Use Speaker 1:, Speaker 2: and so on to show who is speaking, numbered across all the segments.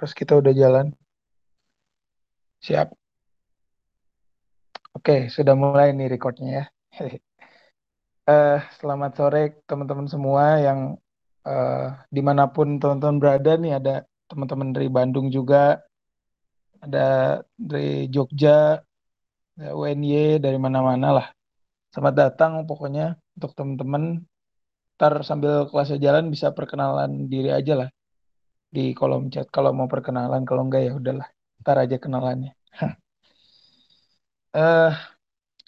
Speaker 1: Terus kita udah jalan. Siap. Oke, sudah mulai nih recordnya ya. uh, selamat sore teman-teman semua yang uh, di mana pun teman-teman berada nih ada teman-teman dari Bandung juga, ada dari Jogja, ada UNY dari mana-mana lah. Selamat datang pokoknya untuk teman-teman. Ntar sambil kelasnya jalan bisa perkenalan diri aja lah di kolom chat kalau mau perkenalan kalau enggak ya udahlah ntar aja kenalannya. Uh,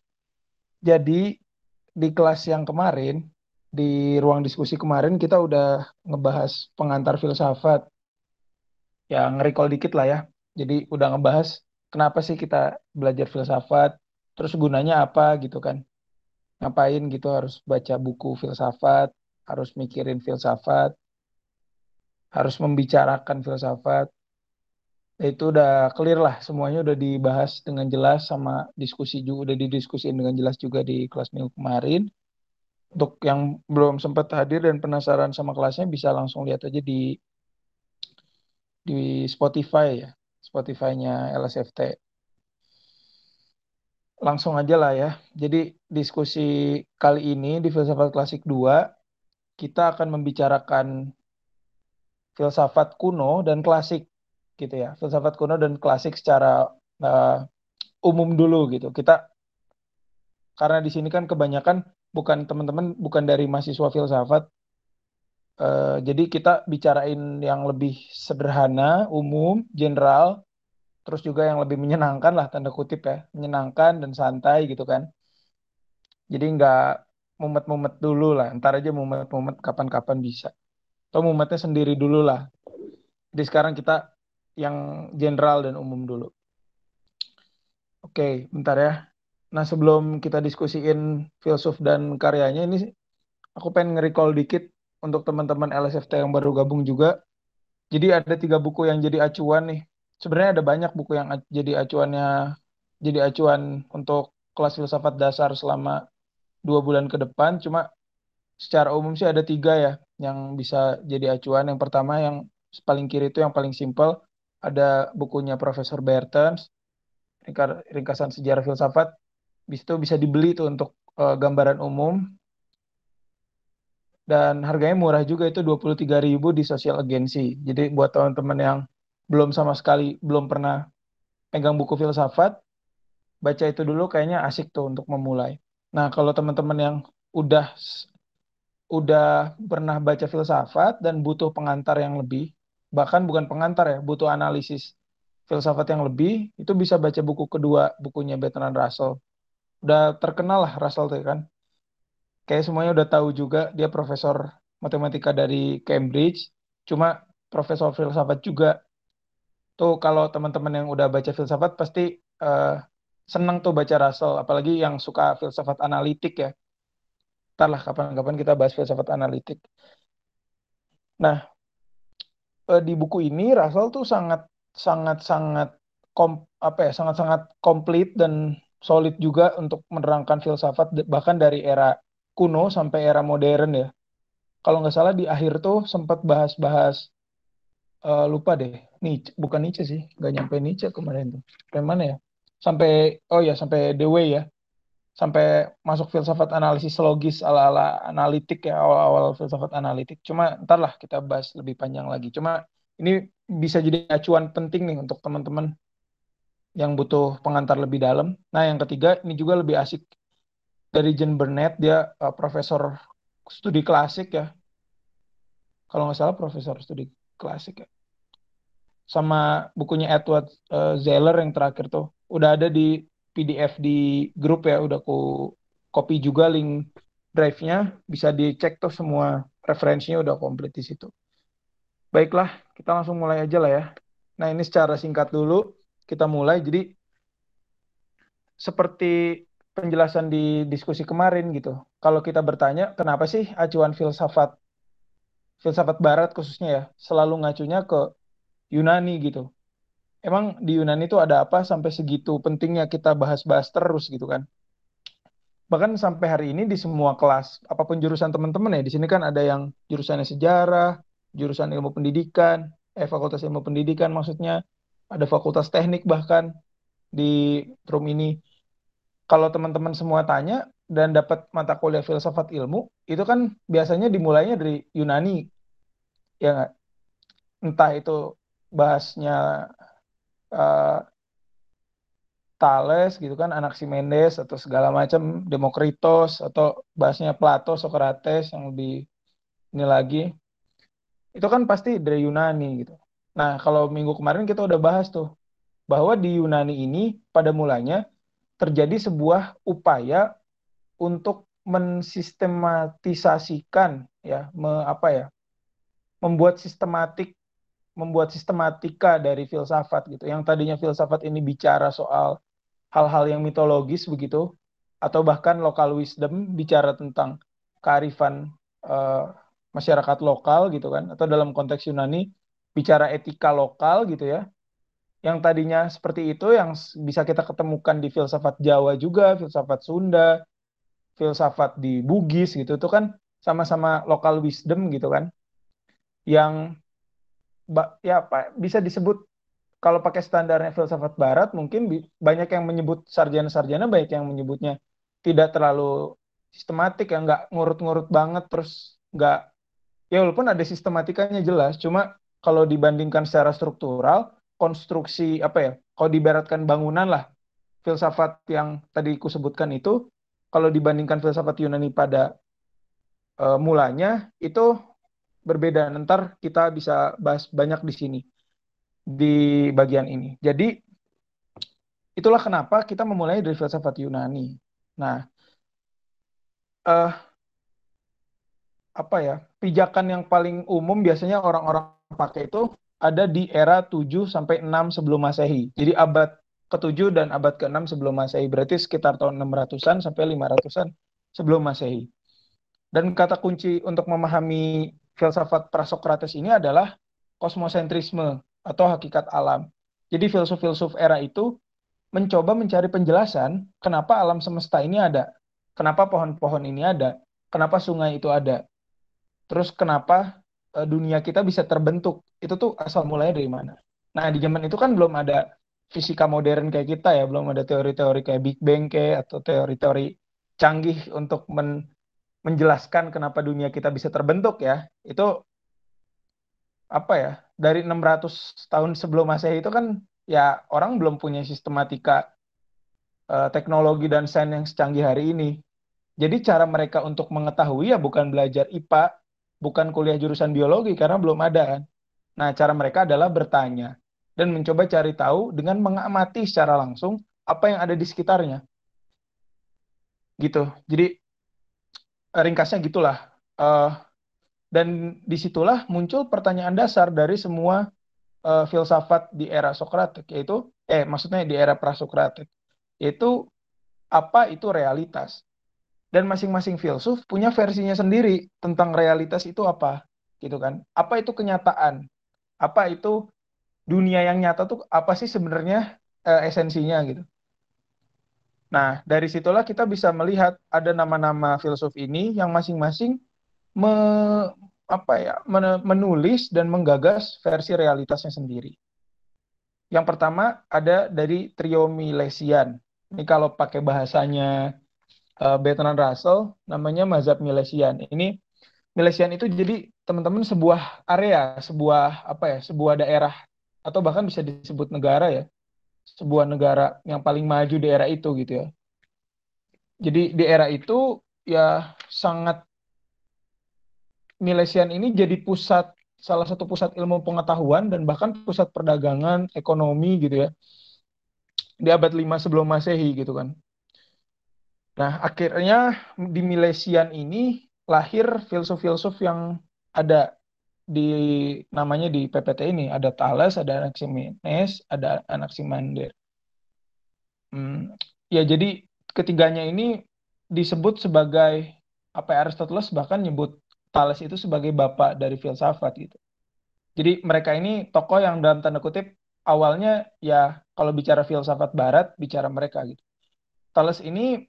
Speaker 1: jadi di kelas yang kemarin di ruang diskusi kemarin kita udah ngebahas pengantar filsafat. Yang recall dikit lah ya. Jadi udah ngebahas kenapa sih kita belajar filsafat terus gunanya apa gitu kan. Ngapain gitu harus baca buku filsafat harus mikirin filsafat harus membicarakan filsafat itu udah clear lah semuanya udah dibahas dengan jelas sama diskusi juga udah didiskusin dengan jelas juga di kelas minggu kemarin. Untuk yang belum sempat hadir dan penasaran sama kelasnya bisa langsung lihat aja di di Spotify ya Spotify-nya LSFT langsung aja lah ya. Jadi diskusi kali ini di filsafat klasik 2 kita akan membicarakan filsafat kuno dan klasik gitu ya. Filsafat kuno dan klasik secara uh, umum dulu gitu. Kita karena di sini kan kebanyakan bukan teman-teman bukan dari mahasiswa filsafat uh, jadi kita bicarain yang lebih sederhana umum general terus juga yang lebih menyenangkan lah tanda kutip ya. Menyenangkan dan santai gitu kan. Jadi nggak mumet-mumet dulu lah. Ntar aja mumet-mumet kapan-kapan bisa atau mumetnya sendiri dulu lah. Jadi sekarang kita yang general dan umum dulu. Oke, bentar ya. Nah sebelum kita diskusiin filsuf dan karyanya ini, aku pengen nge-recall dikit untuk teman-teman LSFT yang baru gabung juga. Jadi ada tiga buku yang jadi acuan nih. Sebenarnya ada banyak buku yang jadi acuannya, jadi acuan untuk kelas filsafat dasar selama dua bulan ke depan. Cuma secara umum sih ada tiga ya yang bisa jadi acuan. Yang pertama yang paling kiri itu yang paling simpel ada bukunya Profesor Bertens ringkasan sejarah filsafat. Bis itu bisa dibeli tuh untuk uh, gambaran umum dan harganya murah juga itu 23.000 di sosial agensi. Jadi buat teman-teman yang belum sama sekali belum pernah pegang buku filsafat, baca itu dulu kayaknya asik tuh untuk memulai. Nah, kalau teman-teman yang udah udah pernah baca filsafat dan butuh pengantar yang lebih, bahkan bukan pengantar ya, butuh analisis filsafat yang lebih, itu bisa baca buku kedua, bukunya Bertrand Russell. Udah terkenal lah Russell tuh kan. Kayak semuanya udah tahu juga dia profesor matematika dari Cambridge, cuma profesor filsafat juga. Tuh kalau teman-teman yang udah baca filsafat pasti uh, seneng tuh baca Russell, apalagi yang suka filsafat analitik ya ntar lah kapan-kapan kita bahas filsafat analitik. Nah, eh, di buku ini Russell tuh sangat sangat sangat kom, apa ya sangat sangat komplit dan solid juga untuk menerangkan filsafat bahkan dari era kuno sampai era modern ya. Kalau nggak salah di akhir tuh sempat bahas-bahas uh, lupa deh. Nietzsche, bukan Nietzsche sih, nggak nyampe Nietzsche kemarin tuh. Sampai mana ya? Sampai oh ya sampai The Way ya sampai masuk filsafat analisis logis ala-ala analitik ya awal-awal filsafat analitik. Cuma ntar lah kita bahas lebih panjang lagi. Cuma ini bisa jadi acuan penting nih untuk teman-teman yang butuh pengantar lebih dalam. Nah yang ketiga ini juga lebih asik dari John Burnett dia uh, profesor studi klasik ya. Kalau nggak salah profesor studi klasik ya. Sama bukunya Edward uh, Zeller yang terakhir tuh udah ada di PDF di grup ya udah aku copy juga link drive-nya bisa dicek tuh semua referensinya udah komplit di situ. Baiklah, kita langsung mulai aja lah ya. Nah, ini secara singkat dulu kita mulai. Jadi seperti penjelasan di diskusi kemarin gitu. Kalau kita bertanya, kenapa sih acuan filsafat filsafat barat khususnya ya selalu ngacunya ke Yunani gitu emang di Yunani itu ada apa sampai segitu pentingnya kita bahas-bahas terus gitu kan? Bahkan sampai hari ini di semua kelas apa pun jurusan teman-teman ya di sini kan ada yang jurusannya sejarah jurusan ilmu pendidikan eh fakultas ilmu pendidikan maksudnya ada fakultas teknik bahkan di room ini. Kalau teman-teman semua tanya dan dapat mata kuliah filsafat ilmu itu kan biasanya dimulainya dari Yunani ya entah itu bahasnya uh, Thales gitu kan Anaximenes atau segala macam Demokritos atau bahasnya Plato Socrates yang lebih ini lagi. Itu kan pasti dari Yunani gitu. Nah kalau minggu kemarin kita udah bahas tuh bahwa di Yunani ini pada mulanya terjadi sebuah upaya untuk mensistematisasikan ya me, apa ya membuat sistematik membuat sistematika dari filsafat gitu. Yang tadinya filsafat ini bicara soal hal-hal yang mitologis begitu atau bahkan lokal wisdom bicara tentang kearifan uh, masyarakat lokal gitu kan atau dalam konteks Yunani bicara etika lokal gitu ya. Yang tadinya seperti itu yang bisa kita ketemukan di filsafat Jawa juga filsafat Sunda filsafat di Bugis gitu. Itu kan sama-sama lokal wisdom gitu kan. Yang ya bisa disebut kalau pakai standarnya filsafat barat mungkin banyak yang menyebut sarjana-sarjana baik yang menyebutnya tidak terlalu sistematik ya nggak ngurut-ngurut banget terus nggak ya walaupun ada sistematikanya jelas cuma kalau dibandingkan secara struktural konstruksi apa ya kalau dibaratkan bangunan lah filsafat yang tadi ku sebutkan itu kalau dibandingkan filsafat Yunani pada uh, mulanya itu berbeda. Ntar kita bisa bahas banyak di sini di bagian ini. Jadi itulah kenapa kita memulai dari filsafat Yunani. Nah, uh, apa ya? Pijakan yang paling umum biasanya orang-orang pakai itu ada di era 7 sampai 6 sebelum Masehi. Jadi abad ke-7 dan abad ke-6 sebelum Masehi. Berarti sekitar tahun 600-an sampai 500-an sebelum Masehi. Dan kata kunci untuk memahami filsafat prasokrates ini adalah kosmosentrisme atau hakikat alam. Jadi filsuf-filsuf era itu mencoba mencari penjelasan kenapa alam semesta ini ada, kenapa pohon-pohon ini ada, kenapa sungai itu ada, terus kenapa uh, dunia kita bisa terbentuk. Itu tuh asal mulanya dari mana. Nah di zaman itu kan belum ada fisika modern kayak kita ya, belum ada teori-teori kayak Big Bang kayak atau teori-teori canggih untuk men menjelaskan kenapa dunia kita bisa terbentuk ya. Itu apa ya? Dari 600 tahun sebelum Masehi itu kan ya orang belum punya sistematika uh, teknologi dan sains yang secanggih hari ini. Jadi cara mereka untuk mengetahui ya bukan belajar IPA, bukan kuliah jurusan biologi karena belum ada kan. Nah, cara mereka adalah bertanya dan mencoba cari tahu dengan mengamati secara langsung apa yang ada di sekitarnya. Gitu. Jadi ringkasnya gitulah. Uh, dan di situlah muncul pertanyaan dasar dari semua uh, filsafat di era Sokratik, yaitu, eh maksudnya di era prasokratik, yaitu apa itu realitas. Dan masing-masing filsuf punya versinya sendiri tentang realitas itu apa, gitu kan? Apa itu kenyataan? Apa itu dunia yang nyata tuh apa sih sebenarnya uh, esensinya gitu? Nah, dari situlah kita bisa melihat ada nama-nama filsuf ini yang masing-masing me, ya, menulis dan menggagas versi realitasnya sendiri. Yang pertama ada dari trio Milesian. Ini kalau pakai bahasanya uh, Bertrand Russell, namanya mazhab Milesian. Ini Milesian itu jadi teman-teman sebuah area, sebuah apa ya, sebuah daerah atau bahkan bisa disebut negara ya sebuah negara yang paling maju di era itu gitu ya. Jadi di era itu ya sangat Milesian ini jadi pusat salah satu pusat ilmu pengetahuan dan bahkan pusat perdagangan, ekonomi gitu ya. Di abad 5 sebelum Masehi gitu kan. Nah, akhirnya di Milesian ini lahir filsuf-filsuf yang ada di namanya di PPT ini ada Thales, ada Anaximenes, ada Anaximander. Hmm, ya jadi ketiganya ini disebut sebagai apa ya, Aristoteles bahkan nyebut Thales itu sebagai bapak dari filsafat gitu. Jadi mereka ini tokoh yang dalam tanda kutip awalnya ya kalau bicara filsafat barat bicara mereka gitu. Thales ini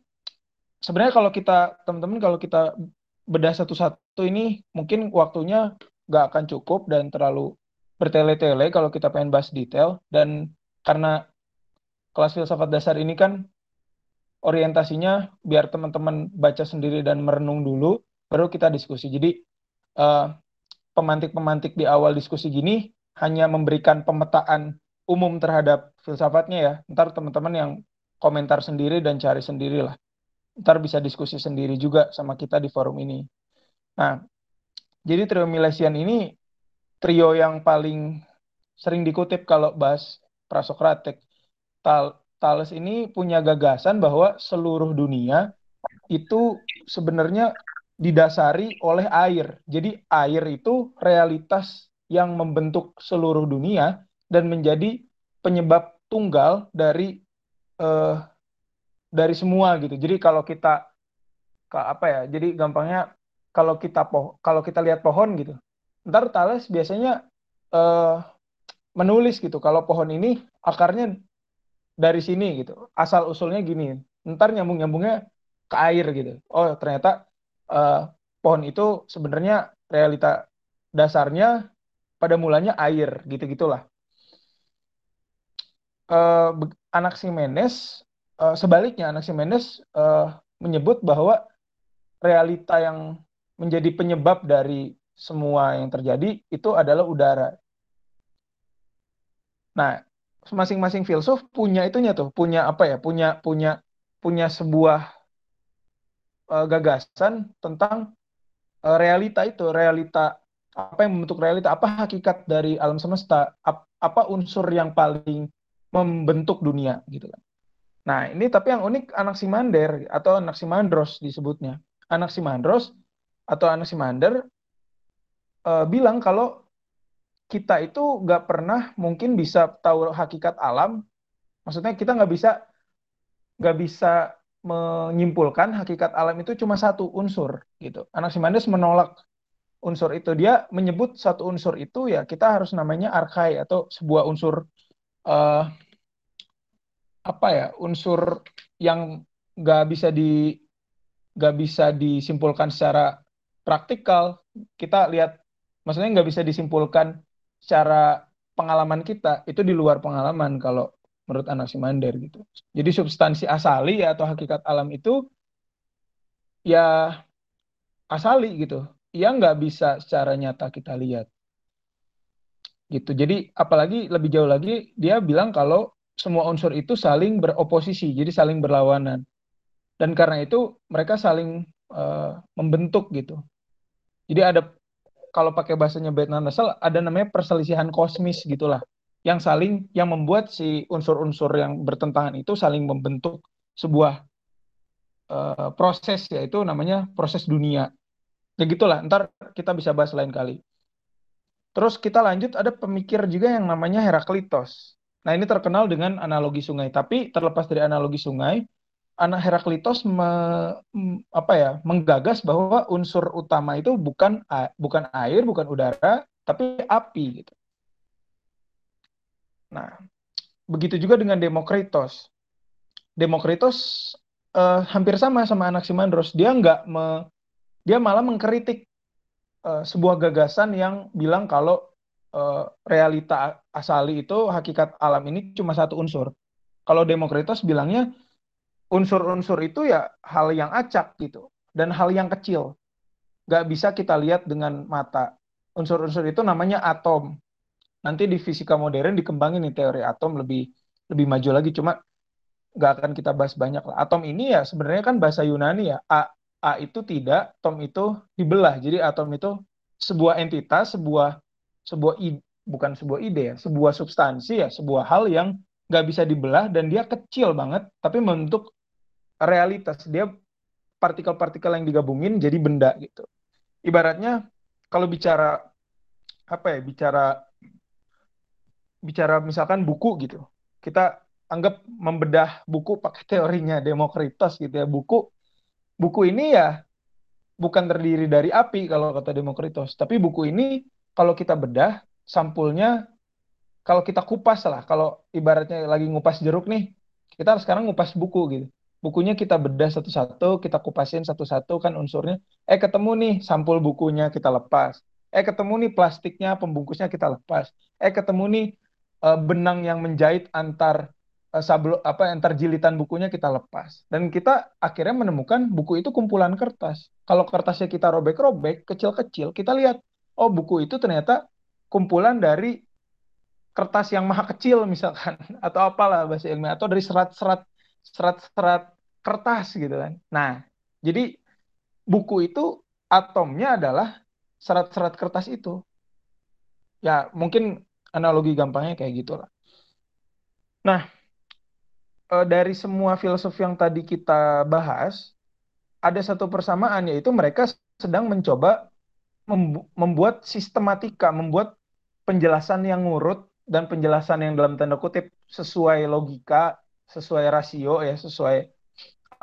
Speaker 1: sebenarnya kalau kita teman-teman kalau kita bedah satu-satu ini mungkin waktunya nggak akan cukup dan terlalu bertele-tele kalau kita pengen bahas detail dan karena kelas filsafat dasar ini kan orientasinya biar teman-teman baca sendiri dan merenung dulu baru kita diskusi. Jadi uh, pemantik-pemantik di awal diskusi gini hanya memberikan pemetaan umum terhadap filsafatnya ya. Ntar teman-teman yang komentar sendiri dan cari sendiri lah. Ntar bisa diskusi sendiri juga sama kita di forum ini. Nah, jadi trio Milesian ini trio yang paling sering dikutip kalau bahas prasokratik. Tal Thales ini punya gagasan bahwa seluruh dunia itu sebenarnya didasari oleh air. Jadi air itu realitas yang membentuk seluruh dunia dan menjadi penyebab tunggal dari uh, dari semua gitu. Jadi kalau kita apa ya? Jadi gampangnya kalau kita poh kalau kita lihat pohon gitu, ntar Thales biasanya uh, menulis gitu. Kalau pohon ini akarnya dari sini gitu, asal usulnya gini. Ntar nyambung nyambungnya ke air gitu. Oh ternyata uh, pohon itu sebenarnya realita dasarnya pada mulanya air gitu gitulah. Uh, anak Simenes uh, sebaliknya anak Simenes uh, menyebut bahwa realita yang menjadi penyebab dari semua yang terjadi itu adalah udara. Nah, masing-masing filsuf punya itunya tuh, punya apa ya? Punya punya punya sebuah uh, gagasan tentang uh, realita itu, realita apa yang membentuk realita, apa hakikat dari alam semesta, ap, apa unsur yang paling membentuk dunia gitu kan. Nah, ini tapi yang unik anak Simander atau anak Simandros disebutnya. Anak Simandros atau anak Simander uh, bilang kalau kita itu nggak pernah mungkin bisa tahu hakikat alam. Maksudnya kita nggak bisa nggak bisa menyimpulkan hakikat alam itu cuma satu unsur gitu. Anak Simandes menolak unsur itu. Dia menyebut satu unsur itu ya kita harus namanya arkai atau sebuah unsur uh, apa ya unsur yang nggak bisa di nggak bisa disimpulkan secara praktikal. Kita lihat maksudnya nggak bisa disimpulkan secara pengalaman kita. Itu di luar pengalaman kalau menurut anak Simander gitu. Jadi substansi asali atau hakikat alam itu ya asali gitu. Ya nggak bisa secara nyata kita lihat. Gitu. Jadi apalagi lebih jauh lagi dia bilang kalau semua unsur itu saling beroposisi, jadi saling berlawanan. Dan karena itu mereka saling uh, membentuk gitu. Jadi ada kalau pakai bahasanya Bertrand Russell ada namanya perselisihan kosmis gitulah, yang saling yang membuat si unsur-unsur yang bertentangan itu saling membentuk sebuah uh, proses yaitu namanya proses dunia. Ya gitulah, ntar kita bisa bahas lain kali. Terus kita lanjut ada pemikir juga yang namanya Heraklitos. Nah, ini terkenal dengan analogi sungai. Tapi terlepas dari analogi sungai, anak Heraklitos me, apa ya, menggagas bahwa unsur utama itu bukan bukan air, bukan udara, tapi api gitu. Nah, begitu juga dengan Demokritos. Demokritos uh, hampir sama sama Anaximandros. Dia nggak me, dia malah mengkritik uh, sebuah gagasan yang bilang kalau uh, realita asali itu hakikat alam ini cuma satu unsur. Kalau Demokritos bilangnya unsur-unsur itu ya hal yang acak gitu dan hal yang kecil. Gak bisa kita lihat dengan mata. Unsur-unsur itu namanya atom. Nanti di fisika modern dikembangin nih teori atom lebih lebih maju lagi. Cuma nggak akan kita bahas banyak lah. Atom ini ya sebenarnya kan bahasa Yunani ya. A, A itu tidak, atom itu dibelah. Jadi atom itu sebuah entitas, sebuah sebuah ide, bukan sebuah ide ya, sebuah substansi ya, sebuah hal yang nggak bisa dibelah dan dia kecil banget, tapi membentuk realitas. Dia partikel-partikel yang digabungin jadi benda gitu. Ibaratnya kalau bicara apa ya, bicara bicara misalkan buku gitu, kita anggap membedah buku pakai teorinya Demokritos gitu ya. Buku buku ini ya bukan terdiri dari api kalau kata Demokritos, tapi buku ini kalau kita bedah sampulnya kalau kita kupas lah kalau ibaratnya lagi ngupas jeruk nih kita sekarang ngupas buku gitu bukunya kita bedah satu-satu kita kupasin satu-satu kan unsurnya eh ketemu nih sampul bukunya kita lepas Eh ketemu nih plastiknya, pembungkusnya kita lepas. Eh ketemu nih uh, benang yang menjahit antar uh, apa antar jilitan bukunya kita lepas. Dan kita akhirnya menemukan buku itu kumpulan kertas. Kalau kertasnya kita robek-robek, kecil-kecil, kita lihat oh buku itu ternyata kumpulan dari kertas yang maha kecil misalkan atau apalah bahasa ilmiah atau dari serat-serat serat-serat kertas gitu kan. Nah, jadi buku itu atomnya adalah serat-serat kertas itu. Ya, mungkin analogi gampangnya kayak gitulah. Nah, eh, dari semua filsuf yang tadi kita bahas, ada satu persamaan yaitu mereka sedang mencoba membuat sistematika, membuat penjelasan yang ngurut dan penjelasan yang dalam tanda kutip sesuai logika, sesuai rasio ya, sesuai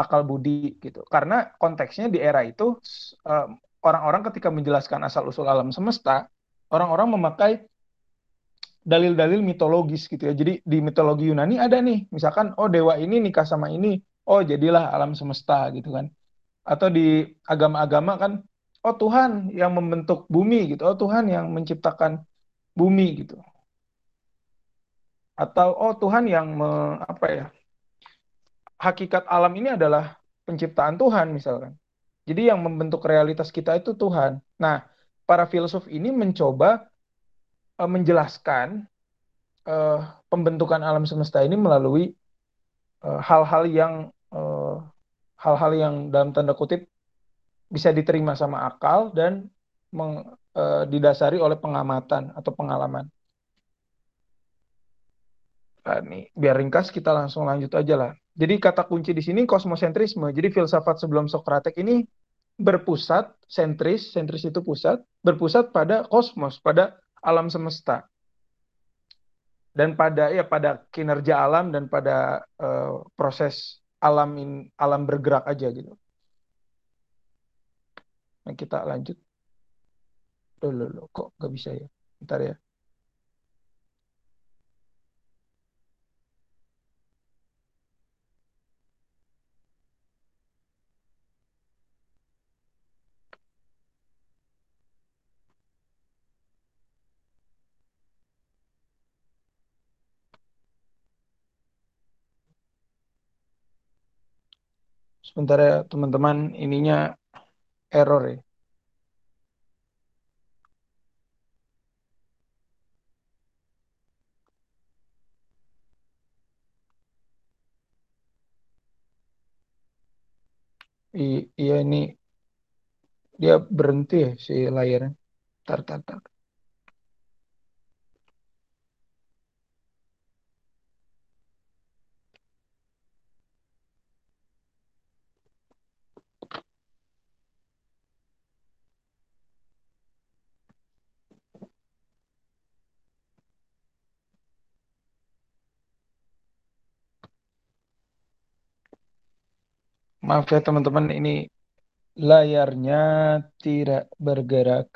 Speaker 1: akal budi gitu. Karena konteksnya di era itu eh, orang-orang ketika menjelaskan asal usul alam semesta, orang-orang memakai dalil-dalil mitologis gitu ya. Jadi di mitologi Yunani ada nih, misalkan oh dewa ini nikah sama ini, oh jadilah alam semesta gitu kan. Atau di agama-agama kan oh Tuhan yang membentuk bumi gitu. Oh Tuhan yang menciptakan bumi gitu. Atau oh Tuhan yang me, apa ya? Hakikat alam ini adalah penciptaan Tuhan misalkan. Jadi yang membentuk realitas kita itu Tuhan. Nah, para filsuf ini mencoba uh, menjelaskan uh, pembentukan alam semesta ini melalui eh, hal-hal uh, yang hal-hal yang dalam tanda kutip bisa diterima sama akal dan meng, didasari oleh pengamatan atau pengalaman. Nah, nih, biar ringkas kita langsung lanjut aja lah. Jadi kata kunci di sini kosmosentrisme. Jadi filsafat sebelum Sokrates ini berpusat, sentris, sentris itu pusat, berpusat pada kosmos, pada alam semesta. Dan pada ya pada kinerja alam dan pada uh, proses alam in, alam bergerak aja gitu. Nah, kita lanjut. Loh, loh, loh, kok nggak bisa ya? Ntar ya. Sebentar ya teman-teman, ininya error ya. I, iya ini dia berhenti ya si layarnya. Tar, tar, tar. Maaf ya teman-teman, ini layarnya tidak bergerak.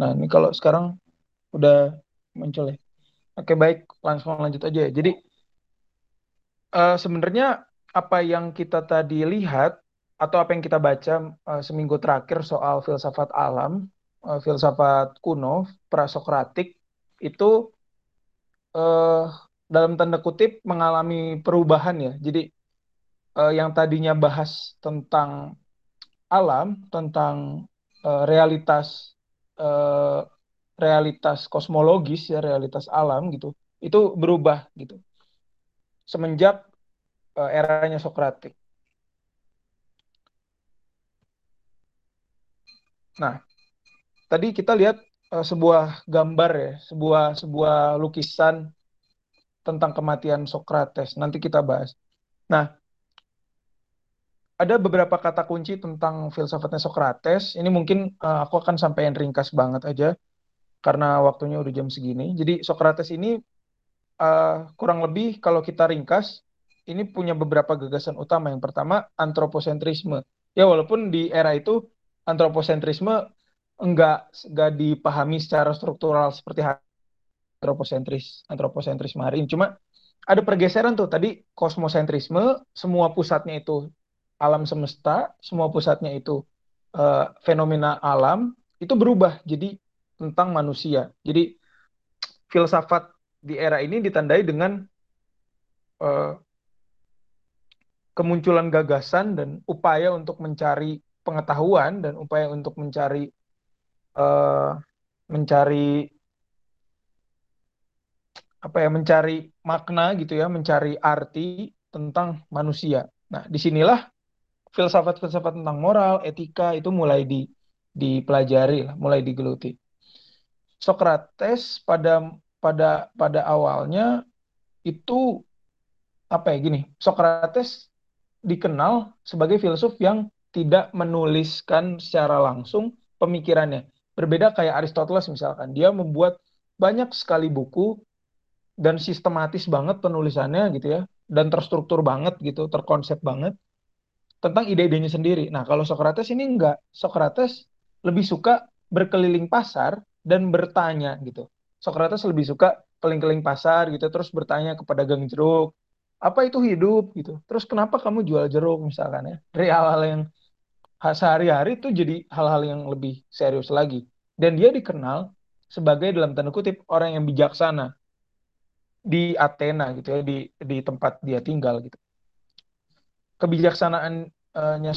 Speaker 1: Nah, ini kalau sekarang udah muncul ya. Oke, baik, langsung lanjut aja ya. Jadi uh, sebenarnya apa yang kita tadi lihat atau apa yang kita baca uh, seminggu terakhir soal filsafat alam, uh, filsafat kuno, prasokratik itu uh, dalam tanda kutip mengalami perubahan ya. Jadi uh, yang tadinya bahas tentang alam, tentang uh, realitas uh, realitas kosmologis ya realitas alam gitu itu berubah gitu semenjak uh, eranya Sokratik. Nah, tadi kita lihat uh, sebuah gambar ya, sebuah sebuah lukisan tentang kematian Sokrates. Nanti kita bahas. Nah, ada beberapa kata kunci tentang filsafatnya Sokrates. Ini mungkin uh, aku akan sampaikan ringkas banget aja karena waktunya udah jam segini. Jadi Socrates ini uh, kurang lebih kalau kita ringkas ini punya beberapa gagasan utama. Yang pertama antroposentrisme. Ya walaupun di era itu antroposentrisme enggak enggak dipahami secara struktural seperti antroposentris antroposentrisme hari ini. Cuma ada pergeseran tuh tadi kosmosentrisme, semua pusatnya itu alam semesta, semua pusatnya itu uh, fenomena alam itu berubah jadi tentang manusia. Jadi filsafat di era ini ditandai dengan uh, kemunculan gagasan dan upaya untuk mencari pengetahuan dan upaya untuk mencari uh, mencari apa ya mencari makna gitu ya mencari arti tentang manusia. Nah di sinilah filsafat-filsafat tentang moral, etika itu mulai di dipelajari, mulai digeluti. Socrates pada pada pada awalnya itu apa ya gini, Socrates dikenal sebagai filsuf yang tidak menuliskan secara langsung pemikirannya. Berbeda kayak Aristoteles misalkan, dia membuat banyak sekali buku dan sistematis banget penulisannya gitu ya, dan terstruktur banget gitu, terkonsep banget tentang ide-idenya sendiri. Nah, kalau Socrates ini enggak. Socrates lebih suka berkeliling pasar dan bertanya gitu. Socrates lebih suka keliling-keliling pasar gitu terus bertanya kepada gang jeruk apa itu hidup? gitu. Terus kenapa kamu jual jeruk? misalkan ya. Dari hal-hal yang sehari-hari itu jadi hal-hal yang lebih serius lagi. Dan dia dikenal sebagai dalam tanda kutip orang yang bijaksana di Athena gitu ya di di tempat dia tinggal gitu. Kebijaksanaannya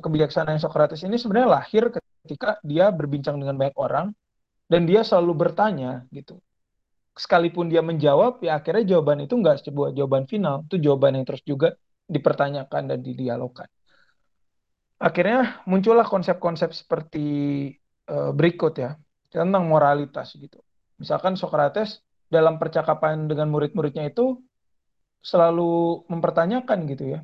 Speaker 1: kebijaksanaan Socrates ini sebenarnya lahir ketika dia berbincang dengan banyak orang dan dia selalu bertanya gitu. Sekalipun dia menjawab ya akhirnya jawaban itu enggak sebuah jawaban final. Itu jawaban yang terus juga dipertanyakan dan didialogkan. Akhirnya muncullah konsep-konsep seperti uh, berikut ya tentang moralitas gitu. Misalkan Socrates dalam percakapan dengan murid-muridnya itu selalu mempertanyakan gitu ya.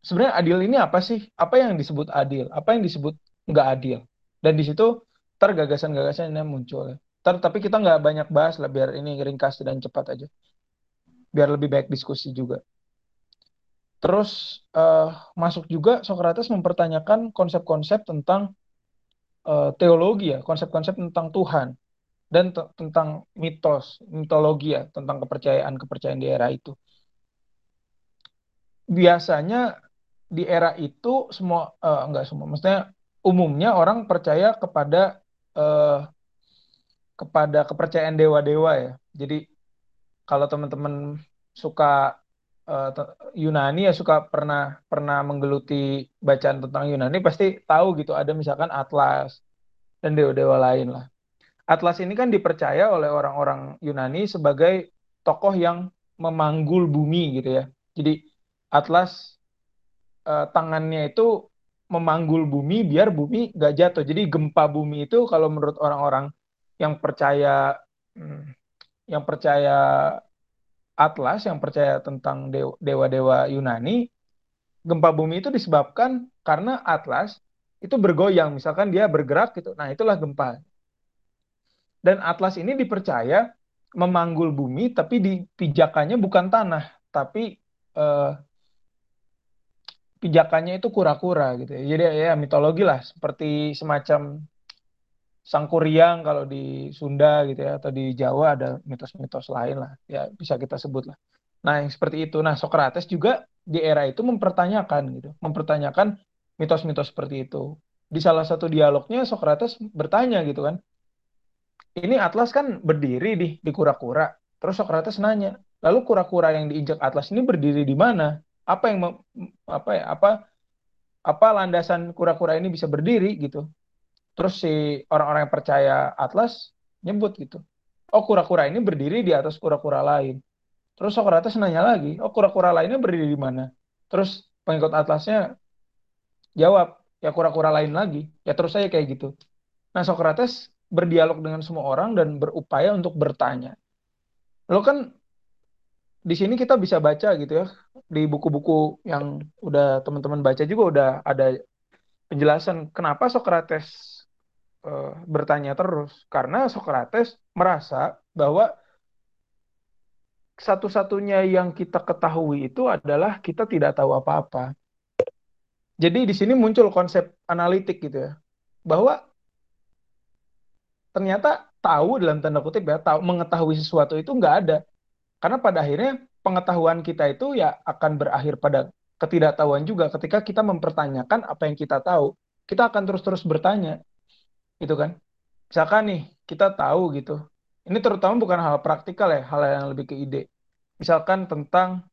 Speaker 1: Sebenarnya adil ini apa sih? Apa yang disebut adil? Apa yang disebut nggak adil? Dan di situ tergagasan-gagasan yang muncul. Ter, tapi kita nggak banyak bahas lah biar ini ringkas dan cepat aja. Biar lebih baik diskusi juga. Terus uh, masuk juga Socrates mempertanyakan konsep-konsep tentang uh, teologi ya, konsep-konsep tentang Tuhan dan tentang mitos, mitologi ya, tentang kepercayaan-kepercayaan di era itu. Biasanya di era itu semua uh, enggak semua, maksudnya umumnya orang percaya kepada uh, kepada kepercayaan dewa-dewa ya. Jadi kalau teman-teman suka uh, Yunani ya suka pernah pernah menggeluti bacaan tentang Yunani pasti tahu gitu ada misalkan Atlas dan dewa-dewa lain lah. Atlas ini kan dipercaya oleh orang-orang Yunani sebagai tokoh yang memanggul bumi gitu ya. Jadi Atlas uh, tangannya itu memanggul bumi biar bumi gak jatuh. Jadi gempa bumi itu kalau menurut orang-orang yang percaya hmm, yang percaya Atlas, yang percaya tentang dewa-dewa Yunani, gempa bumi itu disebabkan karena Atlas itu bergoyang, misalkan dia bergerak gitu. Nah, itulah gempa. Dan Atlas ini dipercaya memanggul bumi tapi di pijakannya bukan tanah, tapi eh, pijakannya itu kura-kura gitu ya. Jadi ya mitologi lah seperti semacam Sangkuriang kalau di Sunda gitu ya atau di Jawa ada mitos-mitos lain lah ya bisa kita sebut lah. Nah yang seperti itu. Nah Socrates juga di era itu mempertanyakan gitu, mempertanyakan mitos-mitos seperti itu. Di salah satu dialognya Socrates bertanya gitu kan, ini Atlas kan berdiri di di kura-kura. Terus Socrates nanya, lalu kura-kura yang diinjak Atlas ini berdiri di mana? Apa yang apa ya apa apa landasan kura-kura ini bisa berdiri gitu. Terus si orang-orang yang percaya Atlas nyebut gitu. Oh kura-kura ini berdiri di atas kura-kura lain. Terus Socrates nanya lagi oh kura-kura lainnya berdiri di mana? Terus pengikut Atlasnya jawab ya kura-kura lain lagi. Ya terus saya kayak gitu. Nah Socrates berdialog dengan semua orang dan berupaya untuk bertanya. Lo kan di sini kita bisa baca gitu ya di buku-buku yang udah teman-teman baca juga udah ada penjelasan kenapa Socrates uh, bertanya terus karena Socrates merasa bahwa satu-satunya yang kita ketahui itu adalah kita tidak tahu apa-apa. Jadi di sini muncul konsep analitik gitu ya, bahwa ternyata tahu dalam tanda kutip ya, tahu mengetahui sesuatu itu nggak ada. Karena pada akhirnya pengetahuan kita itu ya akan berakhir pada ketidaktahuan juga ketika kita mempertanyakan apa yang kita tahu. Kita akan terus-terus bertanya. Gitu kan? Misalkan nih, kita tahu gitu. Ini terutama bukan hal praktikal ya, hal yang lebih ke ide misalkan tentang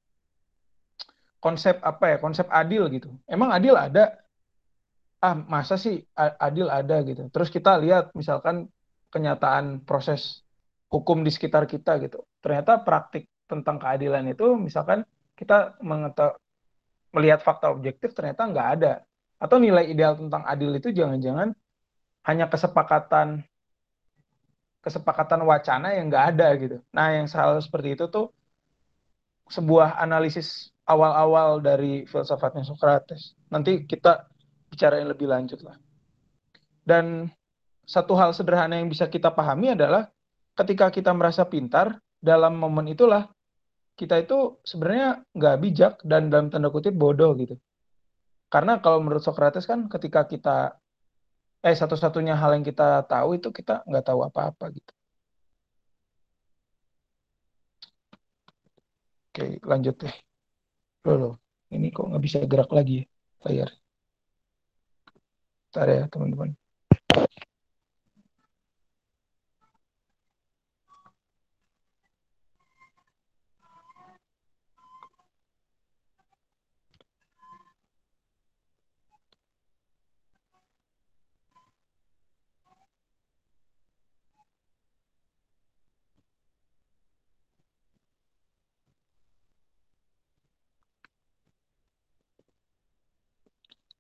Speaker 1: konsep apa ya konsep adil gitu emang adil ada ah masa sih adil ada gitu terus kita lihat misalkan kenyataan proses hukum di sekitar kita gitu ternyata praktik tentang keadilan itu misalkan kita melihat fakta objektif ternyata nggak ada atau nilai ideal tentang adil itu jangan-jangan hanya kesepakatan kesepakatan wacana yang nggak ada gitu nah yang hal seperti itu tuh sebuah analisis awal-awal dari filsafatnya Socrates. Nanti kita bicara yang lebih lanjut lah. Dan satu hal sederhana yang bisa kita pahami adalah ketika kita merasa pintar dalam momen itulah kita itu sebenarnya nggak bijak dan dalam tanda kutip bodoh gitu. Karena kalau menurut Socrates kan ketika kita eh satu-satunya hal yang kita tahu itu kita nggak tahu apa-apa gitu. Oke, lanjut deh. Loh, ini kok nggak bisa gerak lagi ya layar. Bentar ya, teman-teman.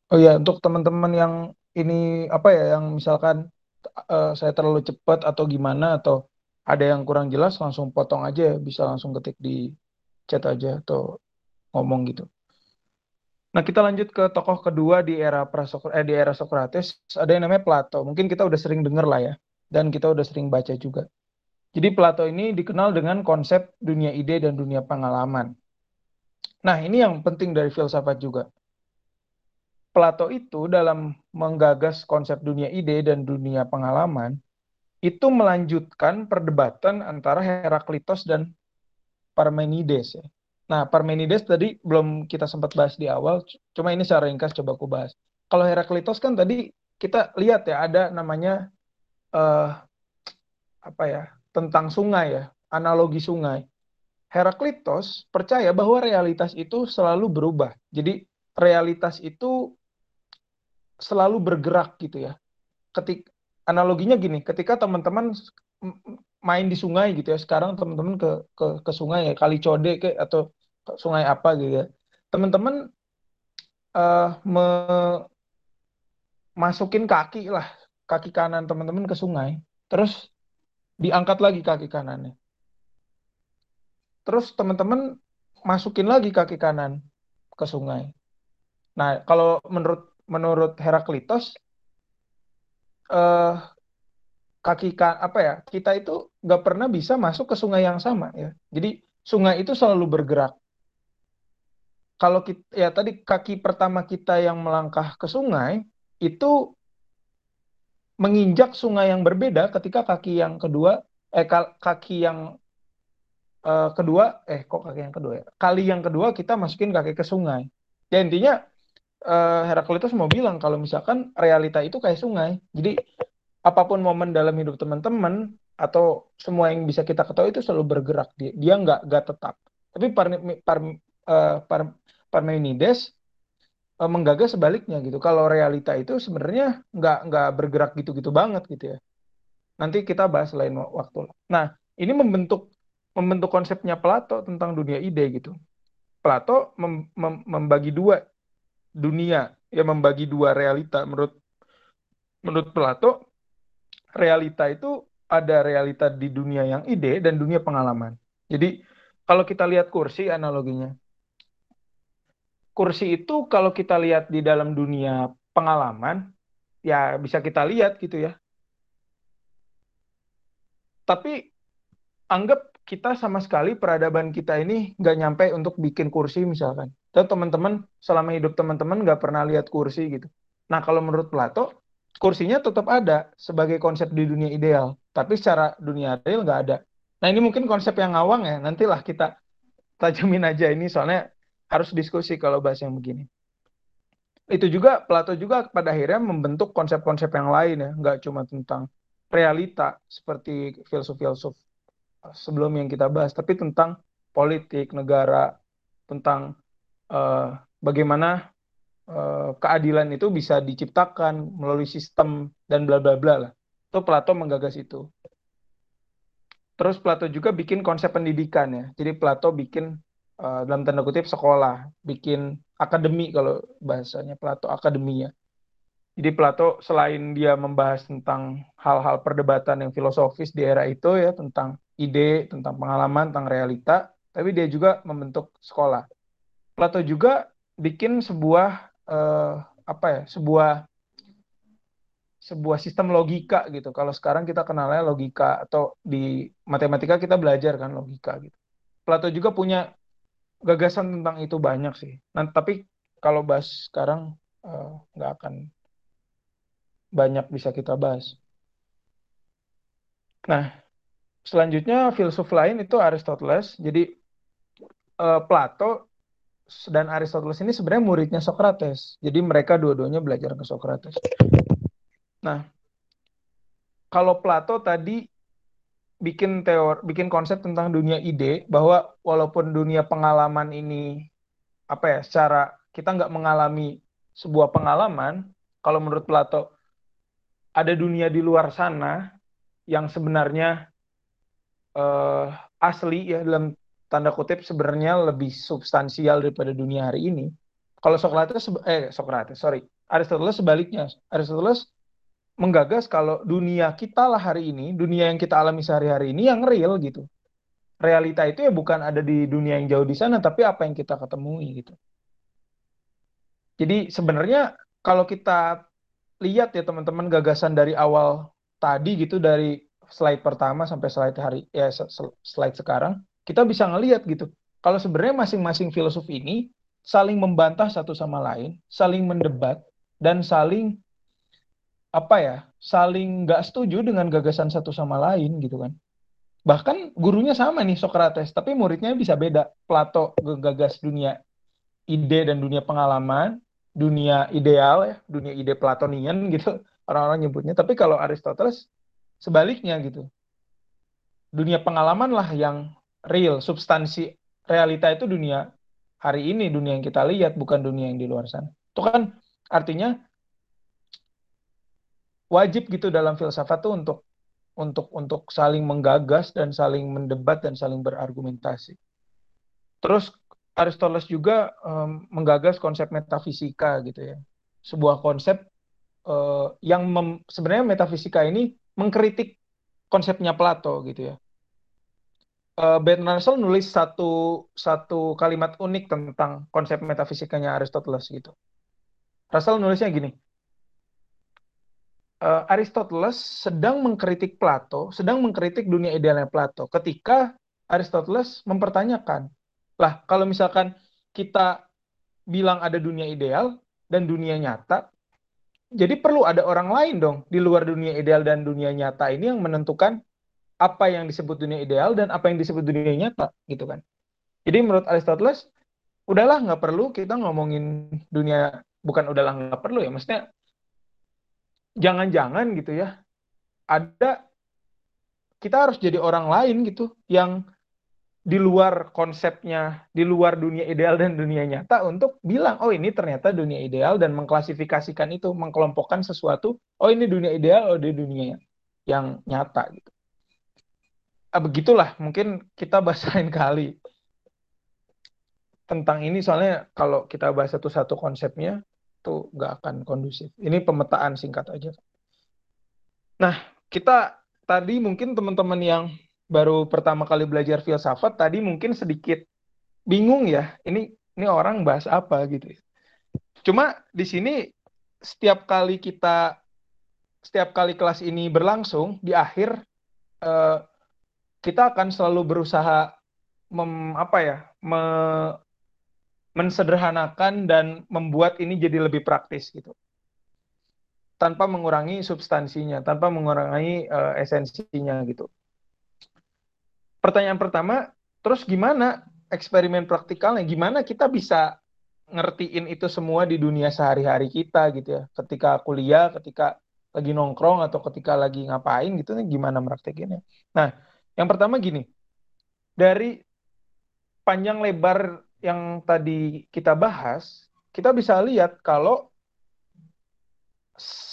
Speaker 1: Oh ya, untuk teman-teman yang ini apa ya, yang misalkan uh, saya terlalu cepat atau gimana atau ada yang kurang jelas, langsung potong aja, bisa langsung ketik di chat aja atau ngomong gitu. Nah, kita lanjut ke tokoh kedua di era Prasok eh, di era Socrates, ada yang namanya Plato. Mungkin kita udah sering dengar lah ya, dan kita udah sering baca juga. Jadi Plato ini dikenal dengan konsep dunia ide dan dunia pengalaman. Nah, ini yang penting dari filsafat juga Plato itu dalam menggagas konsep dunia ide dan dunia pengalaman itu melanjutkan perdebatan antara Heraklitos dan Parmenides ya. Nah, Parmenides tadi belum kita sempat bahas di awal, cuma ini secara ringkas coba aku bahas. Kalau Heraklitos kan tadi kita lihat ya ada namanya uh, apa ya tentang sungai ya, analogi sungai. Heraklitos percaya bahwa realitas itu selalu berubah. Jadi realitas itu selalu bergerak gitu ya. Ketik analoginya gini, ketika teman-teman main di sungai gitu ya, sekarang teman-teman ke ke ke sungai ya, kali Code ke atau ke sungai apa gitu ya. Teman-teman uh, me masukin kaki lah, kaki kanan teman-teman ke sungai, terus diangkat lagi kaki kanannya. Terus teman-teman masukin lagi kaki kanan ke sungai. Nah, kalau menurut menurut Heraklitos uh, kaki apa ya kita itu nggak pernah bisa masuk ke sungai yang sama ya. Jadi sungai itu selalu bergerak. Kalau kita ya tadi kaki pertama kita yang melangkah ke sungai itu menginjak sungai yang berbeda ketika kaki yang kedua eh kaki yang uh, kedua eh kok kaki yang kedua ya? Kali yang kedua kita masukin kaki ke sungai. Ya intinya uh, Heraklitus mau bilang kalau misalkan realita itu kayak sungai. Jadi apa pun momen dalam hidup teman-teman atau semua yang bisa kita ketahui itu selalu bergerak dia dia nggak nggak tetap. Tapi par, par, uh, par, Parmenides uh, menggagas sebaliknya gitu. Kalau realita itu sebenarnya nggak nggak bergerak gitu-gitu banget gitu ya. Nanti kita bahas lain waktu. Nah ini membentuk membentuk konsepnya Plato tentang dunia ide gitu. Plato mem, mem, membagi dua dunia yang membagi dua realita menurut menurut Plato realita itu ada realita di dunia yang ide dan dunia pengalaman. Jadi kalau kita lihat kursi analoginya. Kursi itu kalau kita lihat di dalam dunia pengalaman ya bisa kita lihat gitu ya. Tapi anggap kita sama sekali peradaban kita ini nggak nyampe untuk bikin kursi misalkan. Dan teman-teman selama hidup teman-teman nggak pernah lihat kursi gitu. Nah kalau menurut Plato, kursinya tetap ada sebagai konsep di dunia ideal, tapi secara dunia real nggak ada. Nah ini mungkin konsep yang ngawang ya, nantilah kita tajamin aja ini soalnya harus diskusi kalau bahas yang begini. Itu juga Plato juga pada akhirnya membentuk konsep-konsep yang lain ya, nggak cuma tentang realita seperti filsuf-filsuf sebelum yang kita bahas, tapi tentang politik negara, tentang uh, bagaimana uh, keadilan itu bisa diciptakan melalui sistem dan bla bla bla lah. Itu Plato menggagas itu. Terus Plato juga bikin konsep pendidikan ya. Jadi Plato bikin uh, dalam tanda kutip sekolah, bikin akademi kalau bahasanya Plato akademinya. Jadi Plato selain dia membahas tentang hal-hal perdebatan yang filosofis di era itu ya tentang ide, tentang pengalaman, tentang realita, tapi dia juga membentuk sekolah. Plato juga bikin sebuah uh, apa ya, sebuah sebuah sistem logika gitu. Kalau sekarang kita kenalnya logika atau di matematika kita belajar kan logika gitu. Plato juga punya gagasan tentang itu banyak sih. Nah, tapi kalau bahas sekarang eh, nggak uh, akan banyak bisa kita bahas. Nah, selanjutnya filsuf lain itu Aristoteles. Jadi uh, Plato dan Aristoteles ini sebenarnya muridnya Socrates. Jadi mereka dua-duanya belajar ke Socrates. Nah, kalau Plato tadi bikin teori, bikin konsep tentang dunia ide bahwa walaupun dunia pengalaman ini apa ya, secara kita nggak mengalami sebuah pengalaman, kalau menurut Plato ada dunia di luar sana yang sebenarnya uh, asli ya dalam tanda kutip sebenarnya lebih substansial daripada dunia hari ini. Kalau Socrates eh Socrates sorry Aristoteles sebaliknya Aristoteles menggagas kalau dunia kita lah hari ini dunia yang kita alami sehari-hari ini yang real gitu. Realita itu ya bukan ada di dunia yang jauh di sana tapi apa yang kita ketemui gitu. Jadi sebenarnya kalau kita lihat ya teman-teman gagasan dari awal tadi gitu dari slide pertama sampai slide hari ya slide sekarang kita bisa ngelihat gitu. Kalau sebenarnya masing-masing filosof ini saling membantah satu sama lain saling mendebat dan saling apa ya saling nggak setuju dengan gagasan satu sama lain gitu kan. Bahkan gurunya sama nih Socrates tapi muridnya bisa beda. Plato gagas dunia ide dan dunia pengalaman dunia ideal ya, dunia ide Platonian gitu orang-orang nyebutnya. Tapi kalau Aristoteles sebaliknya gitu. Dunia pengalaman lah yang real, substansi realita itu dunia hari ini, dunia yang kita lihat bukan dunia yang di luar sana. Itu kan artinya wajib gitu dalam filsafat tuh untuk untuk untuk saling menggagas dan saling mendebat dan saling berargumentasi. Terus Aristoteles juga um, menggagas konsep metafisika gitu ya. Sebuah konsep uh, yang sebenarnya metafisika ini mengkritik konsepnya Plato gitu ya. Uh, Bertrand Russell nulis satu satu kalimat unik tentang konsep metafisikanya Aristoteles gitu. Russell nulisnya gini. Uh, Aristoteles sedang mengkritik Plato, sedang mengkritik dunia idealnya Plato ketika Aristoteles mempertanyakan lah, kalau misalkan kita bilang ada dunia ideal dan dunia nyata, jadi perlu ada orang lain dong di luar dunia ideal dan dunia nyata ini yang menentukan apa yang disebut dunia ideal dan apa yang disebut dunia nyata, gitu kan. Jadi menurut Aristoteles, udahlah nggak perlu kita ngomongin dunia, bukan udahlah nggak perlu ya, maksudnya jangan-jangan gitu ya, ada kita harus jadi orang lain gitu yang di luar konsepnya, di luar dunia ideal dan dunia nyata untuk bilang, oh ini ternyata dunia ideal dan mengklasifikasikan itu, mengkelompokkan sesuatu, oh ini dunia ideal, oh ini dunia yang nyata gitu. Ah, begitulah, mungkin kita bahas lain kali tentang ini soalnya kalau kita bahas satu-satu konsepnya tuh nggak akan kondusif. Ini pemetaan singkat aja. Nah, kita tadi mungkin teman-teman yang baru pertama kali belajar filsafat tadi mungkin sedikit bingung ya ini ini orang bahas apa gitu ya. Cuma di sini setiap kali kita setiap kali kelas ini berlangsung di akhir eh, kita akan selalu berusaha mem, apa ya, me, mensederhanakan dan membuat ini jadi lebih praktis gitu. Tanpa mengurangi substansinya, tanpa mengurangi uh, esensinya gitu. Pertanyaan pertama, terus gimana eksperimen praktikalnya? Gimana kita bisa ngertiin itu semua di dunia sehari-hari kita gitu ya. Ketika kuliah, ketika lagi nongkrong atau ketika lagi ngapain gitu nih gimana praktekinnya. Nah, yang pertama gini. Dari panjang lebar yang tadi kita bahas, kita bisa lihat kalau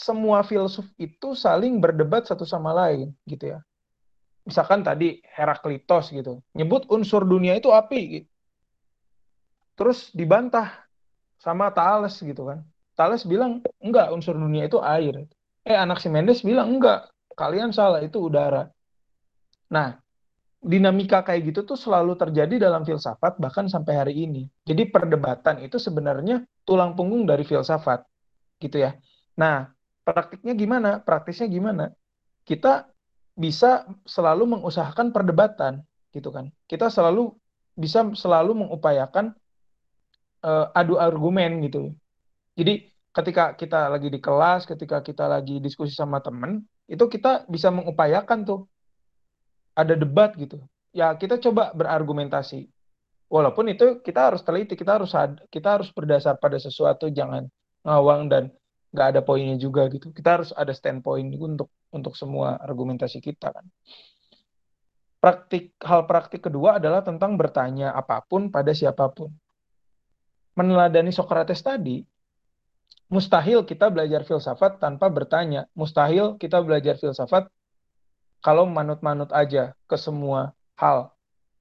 Speaker 1: semua filsuf itu saling berdebat satu sama lain gitu ya. Misalkan tadi Heraklitos gitu, nyebut unsur dunia itu api gitu. Terus dibantah sama Thales gitu kan. Thales bilang enggak unsur dunia itu air. Eh anak si Mendes bilang enggak, kalian salah itu udara. Nah, dinamika kayak gitu tuh selalu terjadi dalam filsafat bahkan sampai hari ini. Jadi perdebatan itu sebenarnya tulang punggung dari filsafat gitu ya. Nah, praktiknya gimana? Praktisnya gimana? Kita bisa selalu mengusahakan perdebatan gitu kan. Kita selalu bisa selalu mengupayakan uh, adu argumen gitu. Jadi ketika kita lagi di kelas, ketika kita lagi diskusi sama temen, itu kita bisa mengupayakan tuh ada debat gitu. Ya kita coba berargumentasi. Walaupun itu kita harus teliti, kita harus kita harus berdasar pada sesuatu, jangan ngawang dan nggak ada poinnya juga gitu. Kita harus ada standpoint untuk untuk semua argumentasi kita kan. Praktik hal praktik kedua adalah tentang bertanya apa pun pada siapa pun meneladani Socrates tadi, mustahil kita belajar filsafat tanpa bertanya. Mustahil kita belajar filsafat kalau manut-manut aja ke semua hal.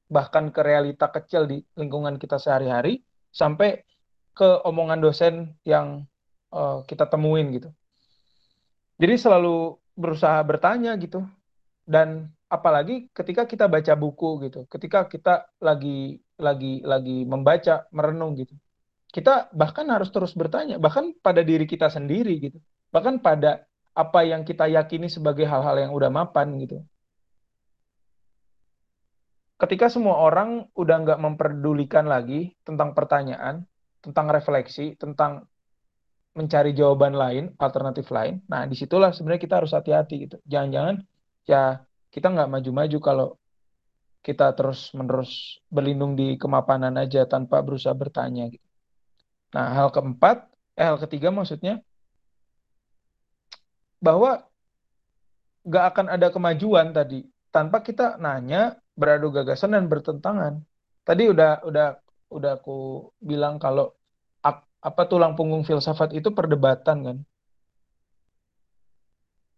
Speaker 1: Bahkan ke realita kecil di lingkungan kita sehari-hari, sampai ke omongan dosen yang uh, kita temuin gitu. Jadi selalu berusaha bertanya gitu. Dan apalagi ketika kita baca buku gitu, ketika kita lagi lagi lagi membaca, merenung gitu kita bahkan harus terus bertanya, bahkan pada diri kita sendiri gitu, bahkan pada apa yang kita yakini sebagai hal-hal yang udah mapan gitu. Ketika semua orang udah nggak memperdulikan lagi tentang pertanyaan, tentang refleksi, tentang mencari jawaban lain, alternatif lain, nah di situlah sebenarnya kita harus hati-hati gitu. Jangan-jangan ya kita nggak maju-maju kalau kita terus-menerus berlindung di kemapanan aja tanpa berusaha bertanya gitu. Nah, hal keempat, eh, hal ketiga maksudnya, bahwa gak akan ada kemajuan tadi tanpa kita nanya, beradu gagasan dan bertentangan. Tadi udah udah udah aku bilang kalau apa tulang punggung filsafat itu perdebatan kan.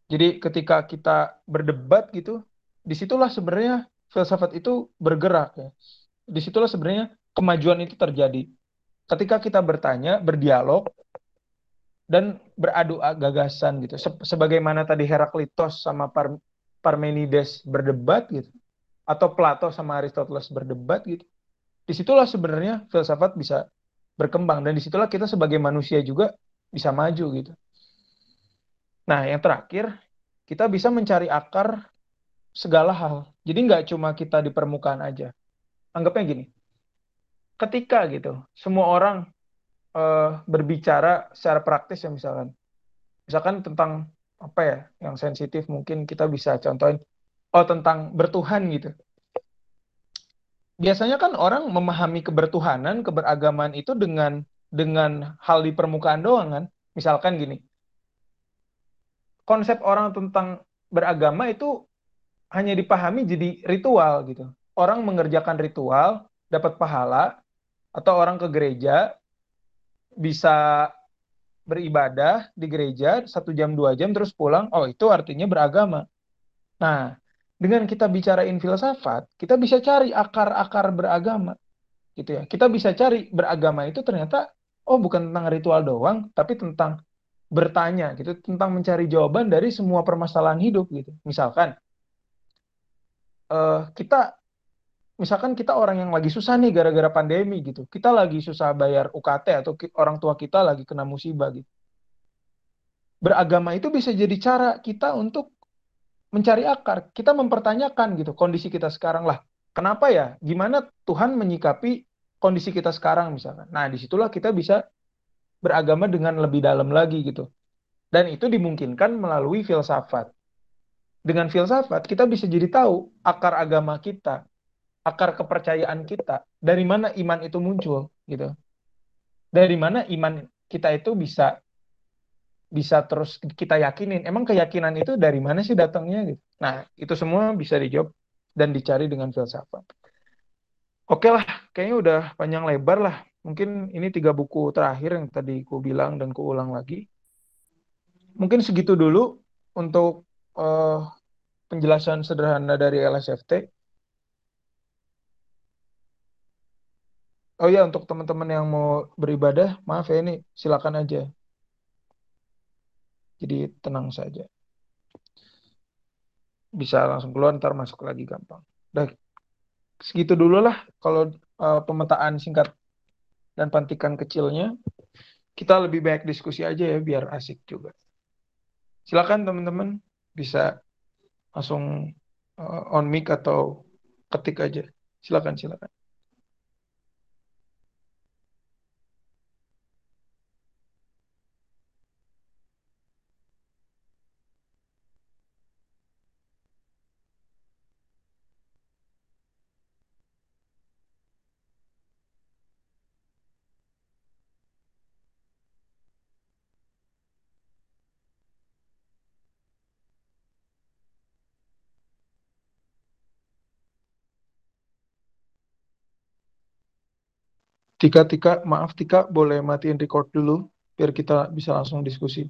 Speaker 1: Jadi ketika kita berdebat gitu, di situlah sebenarnya filsafat itu bergerak ya. Di situlah sebenarnya kemajuan itu terjadi ketika kita bertanya, berdialog, dan beradu gagasan gitu. Sebagaimana tadi Heraklitos sama Par Parmenides berdebat gitu, atau Plato sama Aristoteles berdebat gitu. Di situlah sebenarnya filsafat bisa berkembang dan di situlah kita sebagai manusia juga bisa maju gitu. Nah, yang terakhir kita bisa mencari akar segala hal. Jadi nggak cuma kita di permukaan aja. Anggapnya gini, ketika gitu semua orang uh, berbicara secara praktis ya misalkan misalkan tentang apa ya yang sensitif mungkin kita bisa contohin oh tentang bertuhan gitu biasanya kan orang memahami kebertuhanan keberagaman itu dengan dengan hal di permukaan doang kan. Misalkan gini. Konsep orang tentang beragama itu hanya dipahami jadi ritual gitu. Orang mengerjakan ritual dapat pahala atau orang ke gereja bisa beribadah di gereja satu jam dua jam terus pulang oh itu artinya beragama. Nah dengan kita bicarain filsafat kita bisa cari akar-akar beragama gitu ya. Kita bisa cari beragama itu ternyata oh bukan tentang ritual doang tapi tentang bertanya gitu. Tentang mencari jawaban dari semua permasalahan hidup gitu. Misalkan uh, kita misalkan kita orang yang lagi susah nih gara-gara pandemi gitu, kita lagi susah bayar UKT atau orang tua kita lagi kena musibah gitu. Beragama itu bisa jadi cara kita untuk mencari akar, kita mempertanyakan gitu kondisi kita sekarang lah. Kenapa ya? Gimana Tuhan menyikapi kondisi kita sekarang misalkan. Nah, di situlah kita bisa beragama dengan lebih dalam lagi gitu. Dan itu dimungkinkan melalui filsafat. Dengan filsafat kita bisa jadi tahu akar agama kita, akar kepercayaan kita, dari mana iman itu muncul gitu. Dari mana iman kita itu bisa bisa terus kita yakinin. Emang keyakinan itu dari mana sih datangnya gitu. Nah, itu semua bisa dijawab dan dicari dengan filsafat. Oke lah, kayaknya udah panjang lebar lah. Mungkin ini tiga buku terakhir yang tadi ku bilang dan ku ulang lagi. Mungkin segitu dulu untuk uh, penjelasan sederhana dari LSFT. Oh ya, untuk teman-teman yang mau beribadah, maaf ya ini, silakan aja. Jadi tenang saja. Bisa langsung keluar, ntar masuk lagi gampang. Udah segitu dulu lah kalau uh, pemetaan singkat dan pantikan kecilnya. Kita lebih banyak diskusi aja ya biar asik juga. Silakan teman-teman bisa langsung uh, on mic atau ketik aja. Silakan silakan. Tika, Tika, maaf Tika, boleh matiin record dulu biar kita bisa langsung diskusi.